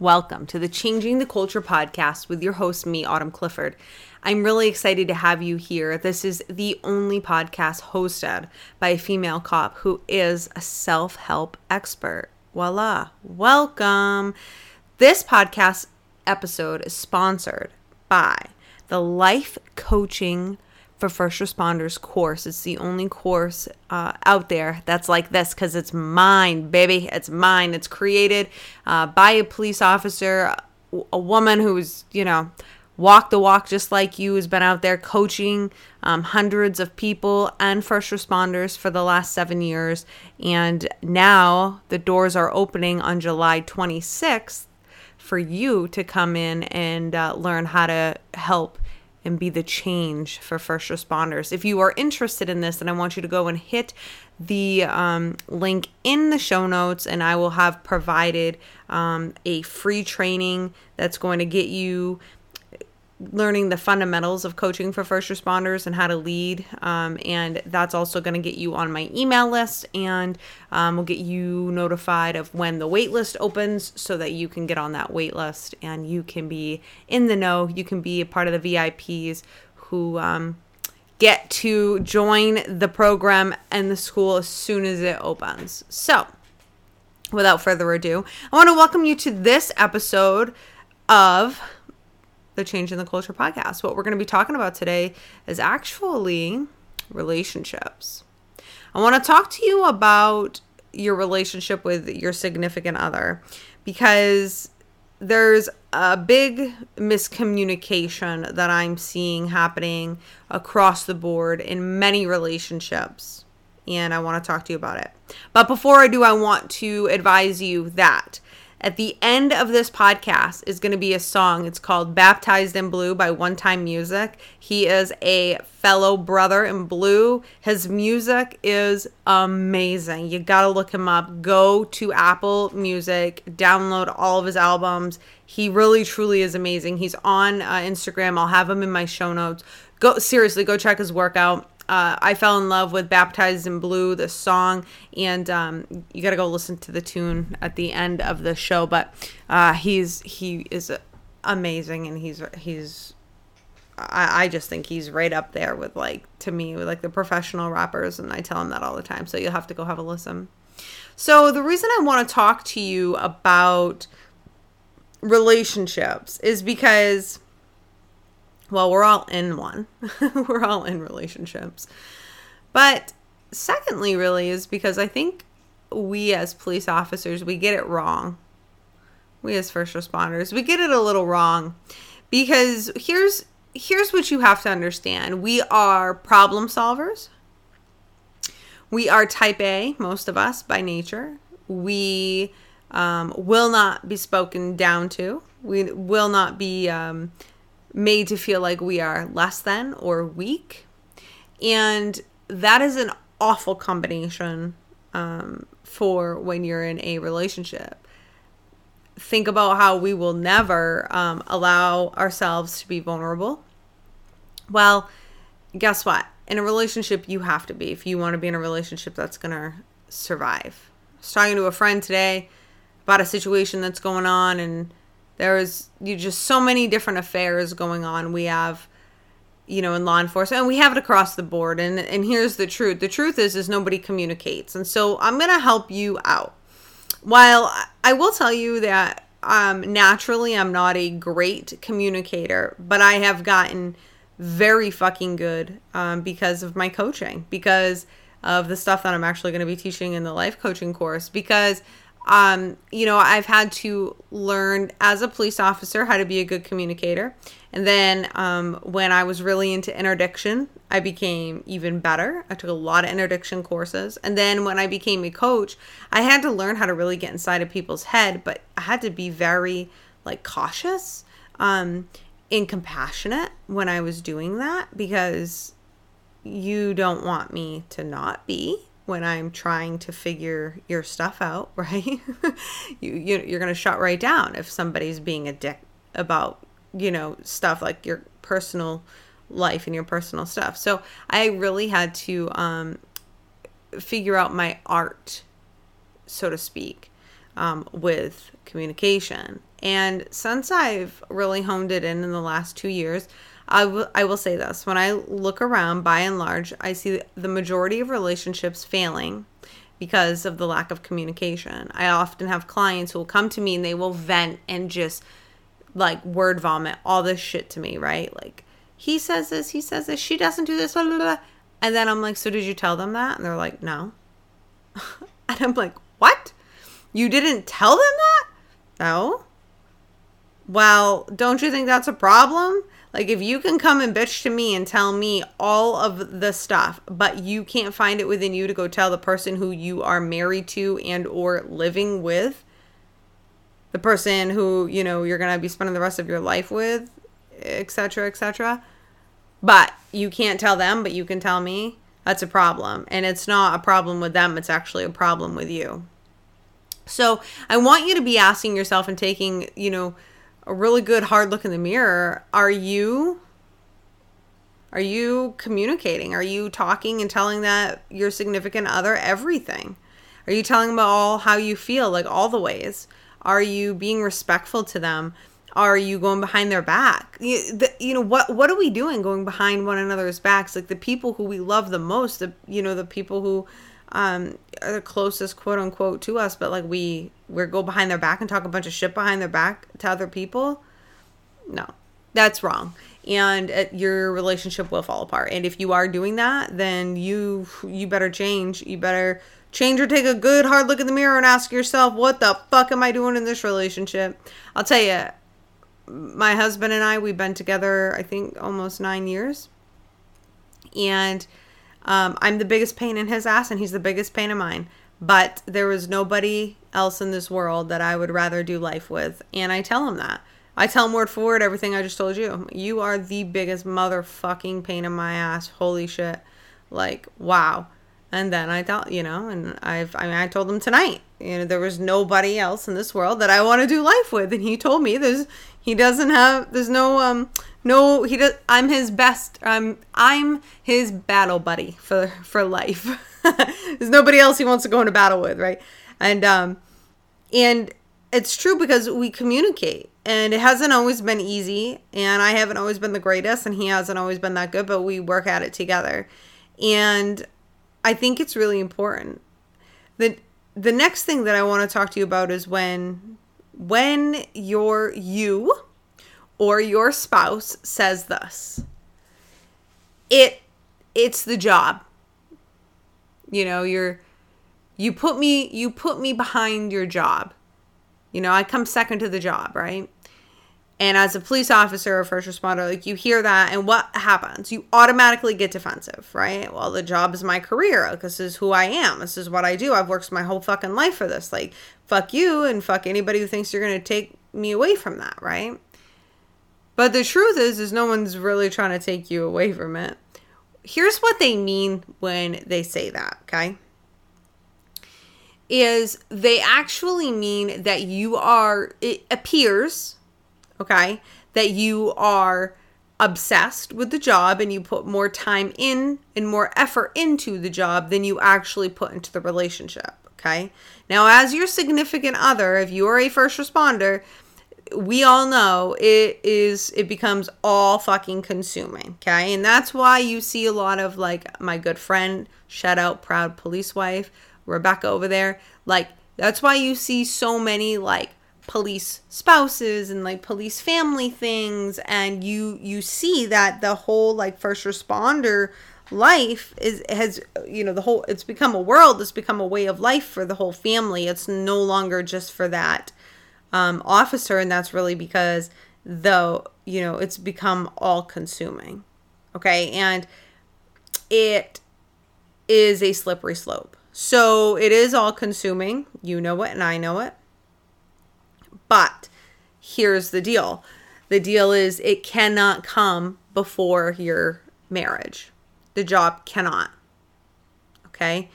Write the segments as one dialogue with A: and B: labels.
A: Welcome to the Changing the Culture podcast with your host, me, Autumn Clifford. I'm really excited to have you here. This is the only podcast hosted by a female cop who is a self help expert. Voila. Welcome. This podcast episode is sponsored by the Life Coaching for first responders course. It's the only course uh, out there that's like this because it's mine, baby. It's mine. It's created uh, by a police officer, a woman who's, you know, walked the walk just like you, has been out there coaching um, hundreds of people and first responders for the last seven years. And now the doors are opening on July 26th for you to come in and uh, learn how to help and be the change for first responders. If you are interested in this, then I want you to go and hit the um, link in the show notes, and I will have provided um, a free training that's going to get you learning the fundamentals of coaching for first responders and how to lead. Um, and that's also going to get you on my email list and um, will get you notified of when the wait list opens so that you can get on that wait list and you can be in the know. You can be a part of the VIPs who um, get to join the program and the school as soon as it opens. So, without further ado, I want to welcome you to this episode of the Changing the Culture podcast. What we're going to be talking about today is actually relationships. I want to talk to you about your relationship with your significant other because there's a big miscommunication that I'm seeing happening across the board in many relationships. And I want to talk to you about it. But before I do, I want to advise you that at the end of this podcast is going to be a song. It's called Baptized in Blue by One Time Music. He is a fellow brother in blue. His music is amazing. You got to look him up. Go to Apple Music, download all of his albums. He really, truly is amazing. He's on uh, Instagram. I'll have him in my show notes. Go seriously, go check his work out uh, I fell in love with Baptized in Blue, the song, and um, you got to go listen to the tune at the end of the show. But uh, he's he is amazing, and he's he's I, I just think he's right up there with like to me with like the professional rappers, and I tell him that all the time. So you'll have to go have a listen. So the reason I want to talk to you about relationships is because well, we're all in one. we're all in relationships. But secondly, really, is because I think we as police officers, we get it wrong. We as first responders, we get it a little wrong. Because here's here's what you have to understand. We are problem solvers. We are type A, most of us by nature. We um, will not be spoken down to. We will not be um, made to feel like we are less than or weak. And that is an awful combination um, for when you're in a relationship. Think about how we will never um, allow ourselves to be vulnerable. Well, guess what? In a relationship, you have to be if you want to be in a relationship that's going to survive. I was talking to a friend today about a situation that's going on, and there's you just so many different affairs going on. We have you know in law enforcement and we have it across the board and and here's the truth. The truth is is nobody communicates. And so I'm going to help you out. While I will tell you that um naturally I'm not a great communicator, but I have gotten very fucking good um, because of my coaching, because of the stuff that I'm actually going to be teaching in the life coaching course, because um, you know, I've had to learn as a police officer how to be a good communicator. And then um, when I was really into interdiction, I became even better. I took a lot of interdiction courses. And then when I became a coach, I had to learn how to really get inside of people's head, but I had to be very like cautious um, and compassionate when I was doing that because you don't want me to not be when I'm trying to figure your stuff out, right? you, you you're gonna shut right down if somebody's being a dick about you know stuff like your personal life and your personal stuff. So I really had to um, figure out my art, so to speak, um, with communication. And since I've really honed it in in the last two years, I, w- I will say this when I look around, by and large, I see the majority of relationships failing because of the lack of communication. I often have clients who will come to me and they will vent and just like word vomit all this shit to me, right? Like, he says this, he says this, she doesn't do this, blah, blah, blah. And then I'm like, so did you tell them that? And they're like, no. and I'm like, what? You didn't tell them that? No. Well, don't you think that's a problem? Like if you can come and bitch to me and tell me all of the stuff, but you can't find it within you to go tell the person who you are married to and or living with, the person who, you know, you're going to be spending the rest of your life with, etc., etc. But you can't tell them, but you can tell me. That's a problem. And it's not a problem with them, it's actually a problem with you. So, I want you to be asking yourself and taking, you know, a really good hard look in the mirror, are you are you communicating? Are you talking and telling that your significant other everything? Are you telling them all how you feel, like all the ways? Are you being respectful to them? Are you going behind their back? You, the, you know what? What are we doing going behind one another's backs? Like the people who we love the most, the you know the people who um, are the closest quote unquote to us, but like we we go behind their back and talk a bunch of shit behind their back to other people. No, that's wrong, and it, your relationship will fall apart. And if you are doing that, then you you better change. You better change or take a good hard look in the mirror and ask yourself, what the fuck am I doing in this relationship? I'll tell you, my husband and I we've been together I think almost nine years, and um, I'm the biggest pain in his ass, and he's the biggest pain in mine. But there was nobody else in this world that I would rather do life with. And I tell him that. I tell him word for word everything I just told you. You are the biggest motherfucking pain in my ass. Holy shit. Like, wow. And then I thought, you know, and I've, I mean, I told him tonight, you know, there was nobody else in this world that I want to do life with. And he told me there's, he doesn't have, there's no, um, no, he does. I'm his best. I'm I'm his battle buddy for for life. There's nobody else he wants to go into battle with, right? And um, and it's true because we communicate, and it hasn't always been easy, and I haven't always been the greatest, and he hasn't always been that good, but we work at it together, and I think it's really important. The the next thing that I want to talk to you about is when when you're you or your spouse says this. It it's the job. You know you're you put me you put me behind your job. You know i come second to the job right? And as a police officer or first responder like you hear that and what happens? You automatically get defensive right? Well the job is my career. This is who i am. This is what i do. I've worked my whole fucking life for this. Like fuck you and fuck anybody who thinks you're going to take me away from that right but the truth is is no one's really trying to take you away from it. Here's what they mean when they say that, okay? Is they actually mean that you are it appears, okay, that you are obsessed with the job and you put more time in and more effort into the job than you actually put into the relationship, okay? Now, as your significant other, if you are a first responder, we all know it is it becomes all fucking consuming okay? And that's why you see a lot of like my good friend shout out proud police wife rebecca over there. Like that's why you see so many like police spouses and like police family things and you you see that the whole like first responder life is has you know the whole it's become a world it's become a way of life for the whole family. It's no longer just for that um, officer, and that's really because though you know it's become all consuming. Okay, and it is a slippery slope. So it is all consuming. You know it, and I know it. But here's the deal the deal is it cannot come before your marriage. The job cannot. Okay?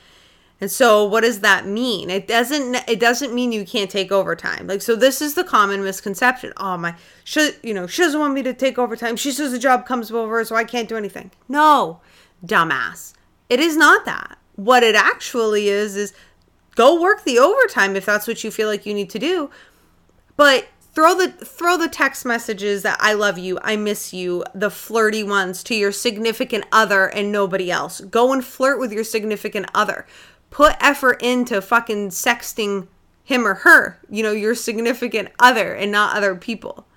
A: And so what does that mean? It doesn't it doesn't mean you can't take overtime. Like so this is the common misconception. Oh my you know, she doesn't want me to take overtime. She says the job comes over so I can't do anything. No, dumbass. It is not that. What it actually is is go work the overtime if that's what you feel like you need to do. But throw the throw the text messages that I love you, I miss you, the flirty ones to your significant other and nobody else. Go and flirt with your significant other. Put effort into fucking sexting him or her, you know, your significant other and not other people.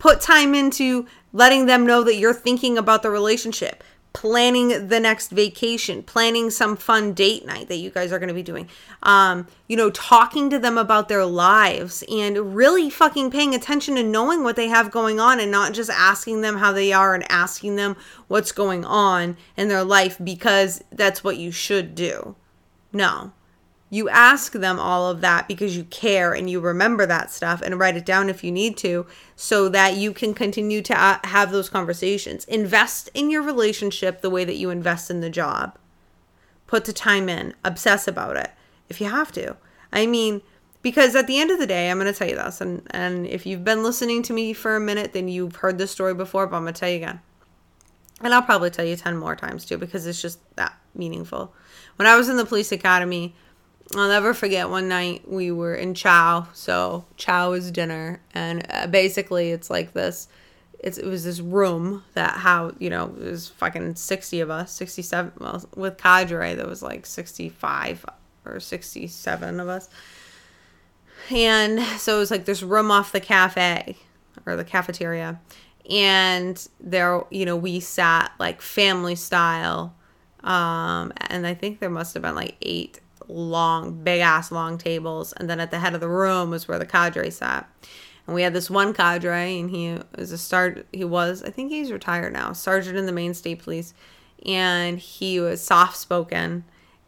A: Put time into letting them know that you're thinking about the relationship planning the next vacation, planning some fun date night that you guys are going to be doing. Um, you know, talking to them about their lives and really fucking paying attention and knowing what they have going on and not just asking them how they are and asking them what's going on in their life because that's what you should do. No. You ask them all of that because you care and you remember that stuff and write it down if you need to so that you can continue to uh, have those conversations. Invest in your relationship the way that you invest in the job. Put the time in, obsess about it if you have to. I mean, because at the end of the day, I'm going to tell you this, and, and if you've been listening to me for a minute, then you've heard this story before, but I'm going to tell you again. And I'll probably tell you 10 more times too because it's just that meaningful. When I was in the police academy, I'll never forget one night we were in chow. So chow is dinner, and uh, basically it's like this. It's, it was this room that how you know it was fucking 60 of us 67 well with cadre there was like 65 or 67 of us and so it was like this room off the cafe or the cafeteria and there you know we sat like family style um and i think there must have been like eight long, big ass long tables. And then at the head of the room was where the cadre sat. And we had this one cadre, and he was a start. He was, I think he's retired now, sergeant in the Maine State Police, and he was soft spoken,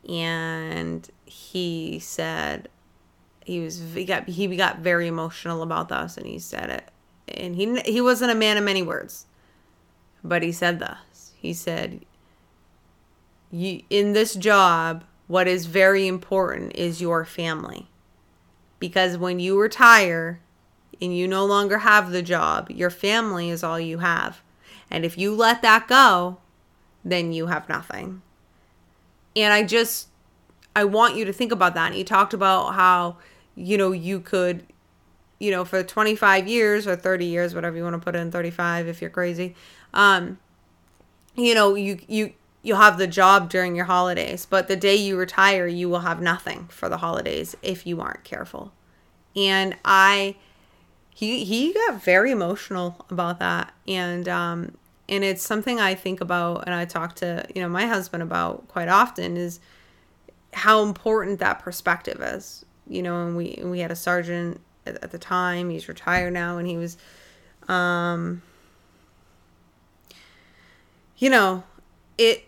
A: and he said he was he got he got very emotional about this, and he said it, and he he wasn't a man of many words, but he said this. He said, "You in this job." what is very important is your family. Because when you retire and you no longer have the job, your family is all you have. And if you let that go, then you have nothing. And I just, I want you to think about that. And you talked about how, you know, you could, you know, for 25 years or 30 years, whatever you want to put in 35 if you're crazy, um, you know, you, you, you'll have the job during your holidays, but the day you retire, you will have nothing for the holidays if you aren't careful. And I he he got very emotional about that and um and it's something I think about and I talk to, you know, my husband about quite often is how important that perspective is. You know, and we we had a sergeant at, at the time, he's retired now and he was um you know, it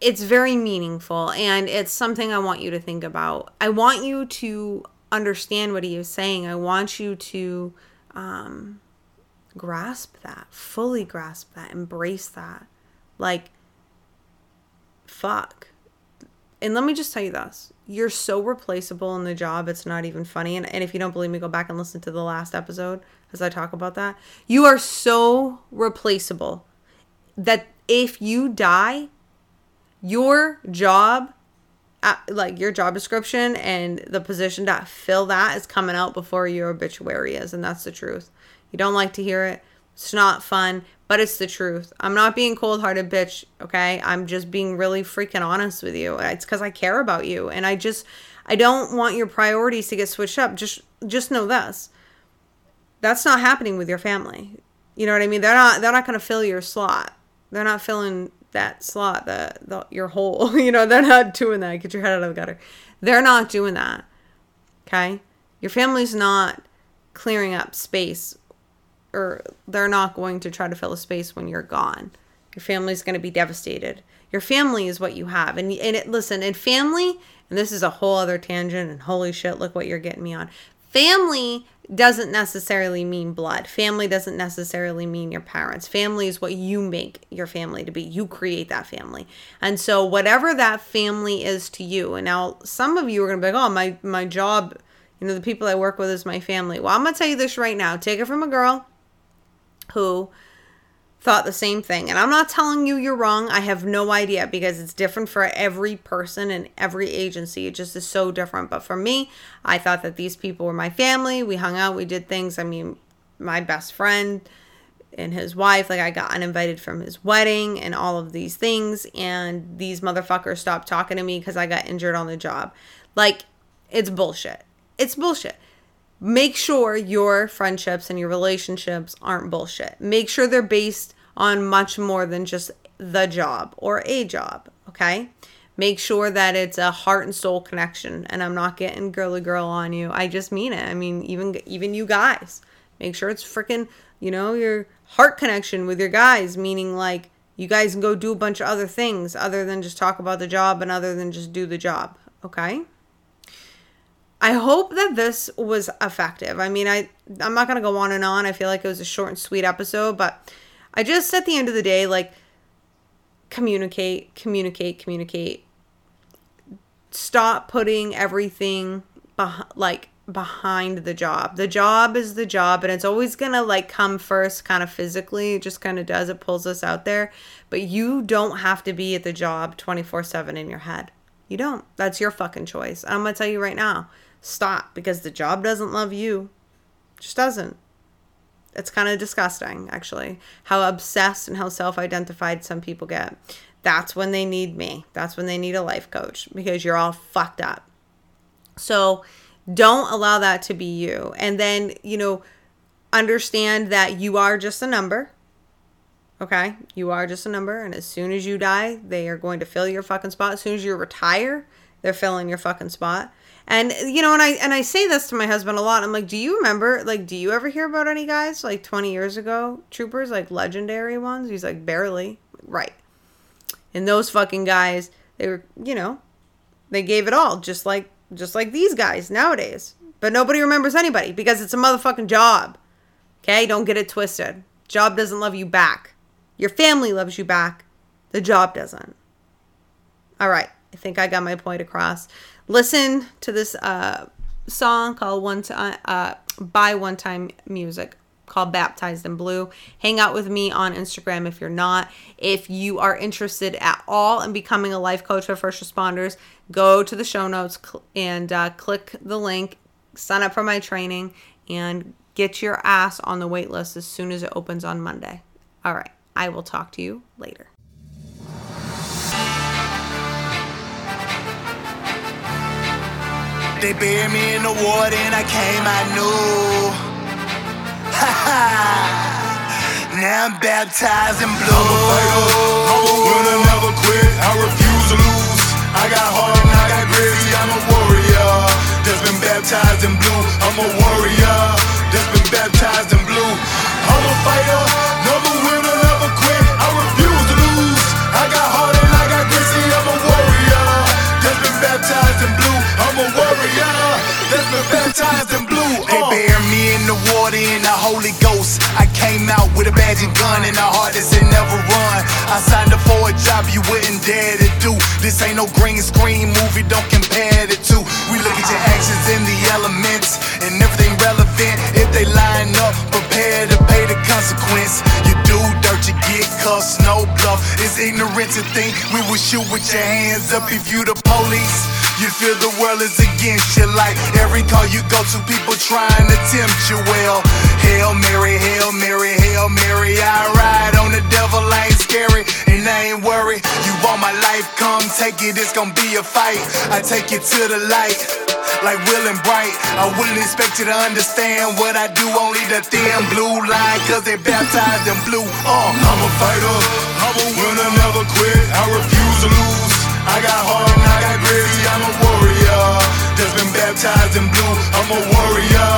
A: it's very meaningful and it's something I want you to think about. I want you to understand what he is saying. I want you to um, grasp that, fully grasp that, embrace that. Like, fuck. And let me just tell you this you're so replaceable in the job, it's not even funny. And, and if you don't believe me, go back and listen to the last episode as I talk about that. You are so replaceable that if you die, your job uh, like your job description and the position that fill that is coming out before your obituary is and that's the truth. You don't like to hear it. It's not fun but it's the truth. I'm not being cold-hearted bitch okay? I'm just being really freaking honest with you. It's because i care about you and i just i don't want your priorities to get switched up. Just just know this. That's not happening with your family. You know what i mean? They're not they're not going to fill your slot. They're not filling that slot, the, the your hole. you know, they're not doing that. Get your head out of the gutter. They're not doing that. Okay? Your family's not clearing up space or they're not going to try to fill a space when you're gone. Your family's going to be devastated. Your family is what you have. And and it listen, and family, and this is a whole other tangent and holy shit, look what you're getting me on. Family doesn't necessarily mean blood. Family doesn't necessarily mean your parents. Family is what you make your family to be. You create that family. And so whatever that family is to you. And now some of you are going to be like, "Oh, my my job, you know, the people I work with is my family." Well, I'm going to tell you this right now. Take it from a girl who thought the same thing. And I'm not telling you you're wrong. I have no idea because it's different for every person and every agency. It just is so different. But for me, I thought that these people were my family. We hung out, we did things. I mean, my best friend and his wife, like I got uninvited from his wedding and all of these things. And these motherfuckers stopped talking to me because I got injured on the job. Like, it's bullshit. It's bullshit make sure your friendships and your relationships aren't bullshit. Make sure they're based on much more than just the job or a job, okay? Make sure that it's a heart and soul connection and I'm not getting girly girl on you. I just mean it. I mean even even you guys. Make sure it's freaking, you know, your heart connection with your guys, meaning like you guys can go do a bunch of other things other than just talk about the job and other than just do the job, okay? I hope that this was effective. I mean, I I'm not gonna go on and on. I feel like it was a short and sweet episode, but I just at the end of the day, like communicate, communicate, communicate. Stop putting everything beh- like behind the job. The job is the job and it's always going to like come first kind of physically. It just kind of does. It pulls us out there. But you don't have to be at the job 24/7 in your head. You don't. That's your fucking choice. I'm going to tell you right now stop because the job doesn't love you. It just doesn't. It's kind of disgusting, actually, how obsessed and how self identified some people get. That's when they need me. That's when they need a life coach because you're all fucked up. So don't allow that to be you. And then, you know, understand that you are just a number. Okay? You are just a number. And as soon as you die, they are going to fill your fucking spot. As soon as you retire, they're filling your fucking spot. And you know, and I and I say this to my husband a lot. I'm like, "Do you remember like do you ever hear about any guys like 20 years ago, troopers like legendary ones?" He's like, "Barely." Right. And those fucking guys, they were, you know, they gave it all just like just like these guys nowadays. But nobody remembers anybody because it's a motherfucking job. Okay? Don't get it twisted. Job doesn't love you back. Your family loves you back. The job doesn't. All right. I think I got my point across listen to this uh, song called One Time uh, by One Time Music called Baptized in Blue. Hang out with me on Instagram if you're not. If you are interested at all in becoming a life coach for first responders, go to the show notes and uh, click the link, sign up for my training, and get your ass on the wait list as soon as it opens on Monday. All right, I will talk to you later.
B: They buried me in the water and I came, I knew. Ha ha. Now I'm baptized in blue. I'm a fighter, I'm a winner, never quit. I refuse to lose. I got heart and I got grit. I'm a warrior that's been baptized in blue. I'm a warrior that's been baptized in blue. I'm a fighter, badge and gun and never run. I signed up for a job you wouldn't dare to do. This ain't no green screen movie, don't compare the two. We look at your actions in the elements and everything relevant. If they line up, prepare to pay the consequence. You do dirt, you get cussed, no bluff. It's ignorant to think we will shoot with your hands up if you the police. You feel the world is against you like every call you go to, people trying to tempt you. Well, Hail Mary, Hail Mary, Hail Mary. I ride on the devil, I ain't scary, and I ain't worried. You want my life, come take it, it's gonna be a fight. I take you to the light like Will and Bright. I wouldn't expect you to understand what I do, only the thin blue line, cause they baptized in blue. Uh, I'm a fighter, I'm a winner, never quit. I refuse to lose. I got heart and I got grit. I'm a that's been baptized in blue. I'm a warrior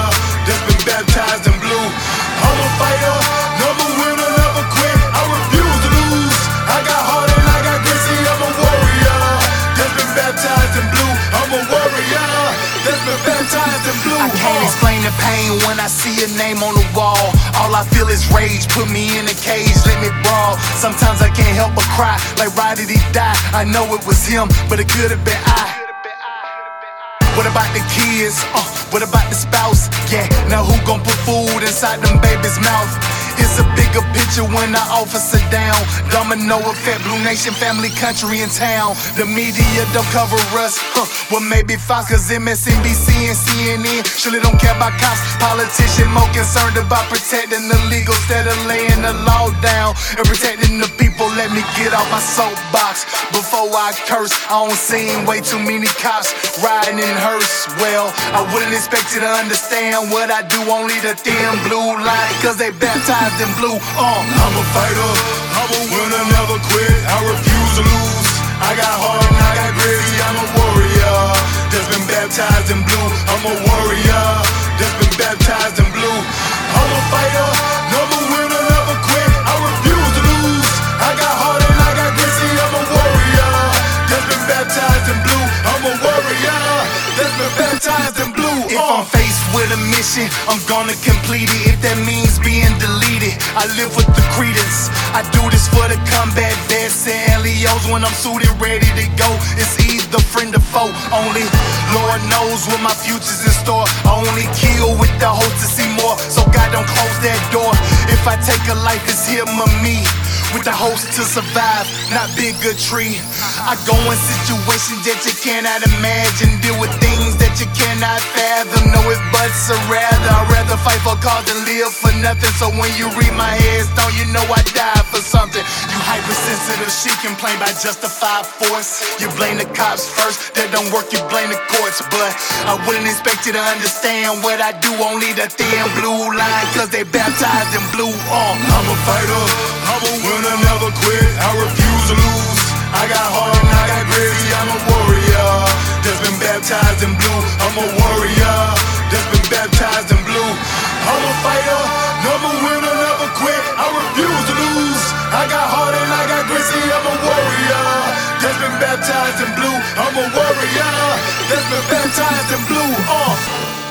B: that's been baptized in blue. I'm a fighter, never winner, never quit. I refuse to lose. I got heart and I got grit. I'm a warrior that's been baptized in blue. I'm a warrior that's been baptized in blue. I can't explain the pain when I see a name on the wall. All I feel is rage. Put me in a cage, let me brawl. Sometimes I can't help but cry. Like, why did he die? I know it was him, but it could have been I. About the kids? Uh, what about the spouse? Yeah, now who gon' put food inside them babies' mouth? It's a bigger picture when I officer down. Domino effect, Blue Nation, family, country, and town. The media don't cover us. Huh. Well, maybe Fox, cause MSNBC and CNN surely don't care about cops. Politician more concerned about protecting the legal instead of laying the law down and protecting the people. Let me get off my soapbox before I curse. I don't seen way too many cops riding in hearse. Well, I wouldn't expect you to understand what I do, only the thin blue line, cause they baptized in blue. Uh,
C: I'm a fighter, I'm a winner, never quit. I refuse to lose. I got heart and I got gritty, I'm a warrior. That's been baptized in blue. I'm a warrior. That's been baptized in blue. I'm a fighter, never winner, never quit. I refuse to lose. I got heart and I got gritty, I'm a warrior. That's been baptized in blue. I'm a warrior. That's been baptized in blue.
B: With a mission, I'm gonna complete it. If that means being deleted, I live with the credence. I do this for the combat vets and LEOs when I'm suited, ready to go. It's either friend or foe. Only Lord knows what my future's in store. I only kill with the hope to see more. So God don't close that door. If I take a life, it's him or me. With the hopes to survive, not bigotry. I go in situations that you cannot imagine. Deal with things that you cannot fathom. Know it, but rather. I'd rather fight for cause than live for nothing. So when you read my headstone, you know I died for something. You hypersensitive she complain by justified force. You blame the cops first, that don't work, you blame the courts. But I wouldn't expect you to understand what I do, only the thin blue line, cause they baptized in blue. Uh.
C: I'm a fighter, I'm a winner, never quit. I refuse to lose. I got heart and I got gritty, I'm a warrior. That's been baptized in blue. I'm a warrior. That's been baptized in blue. I'm a fighter, never winner, never quit. I refuse to lose. I got heart and I got gritty, I'm a warrior. That's been baptized in blue. I'm a warrior. That's been baptized in blue. Uh.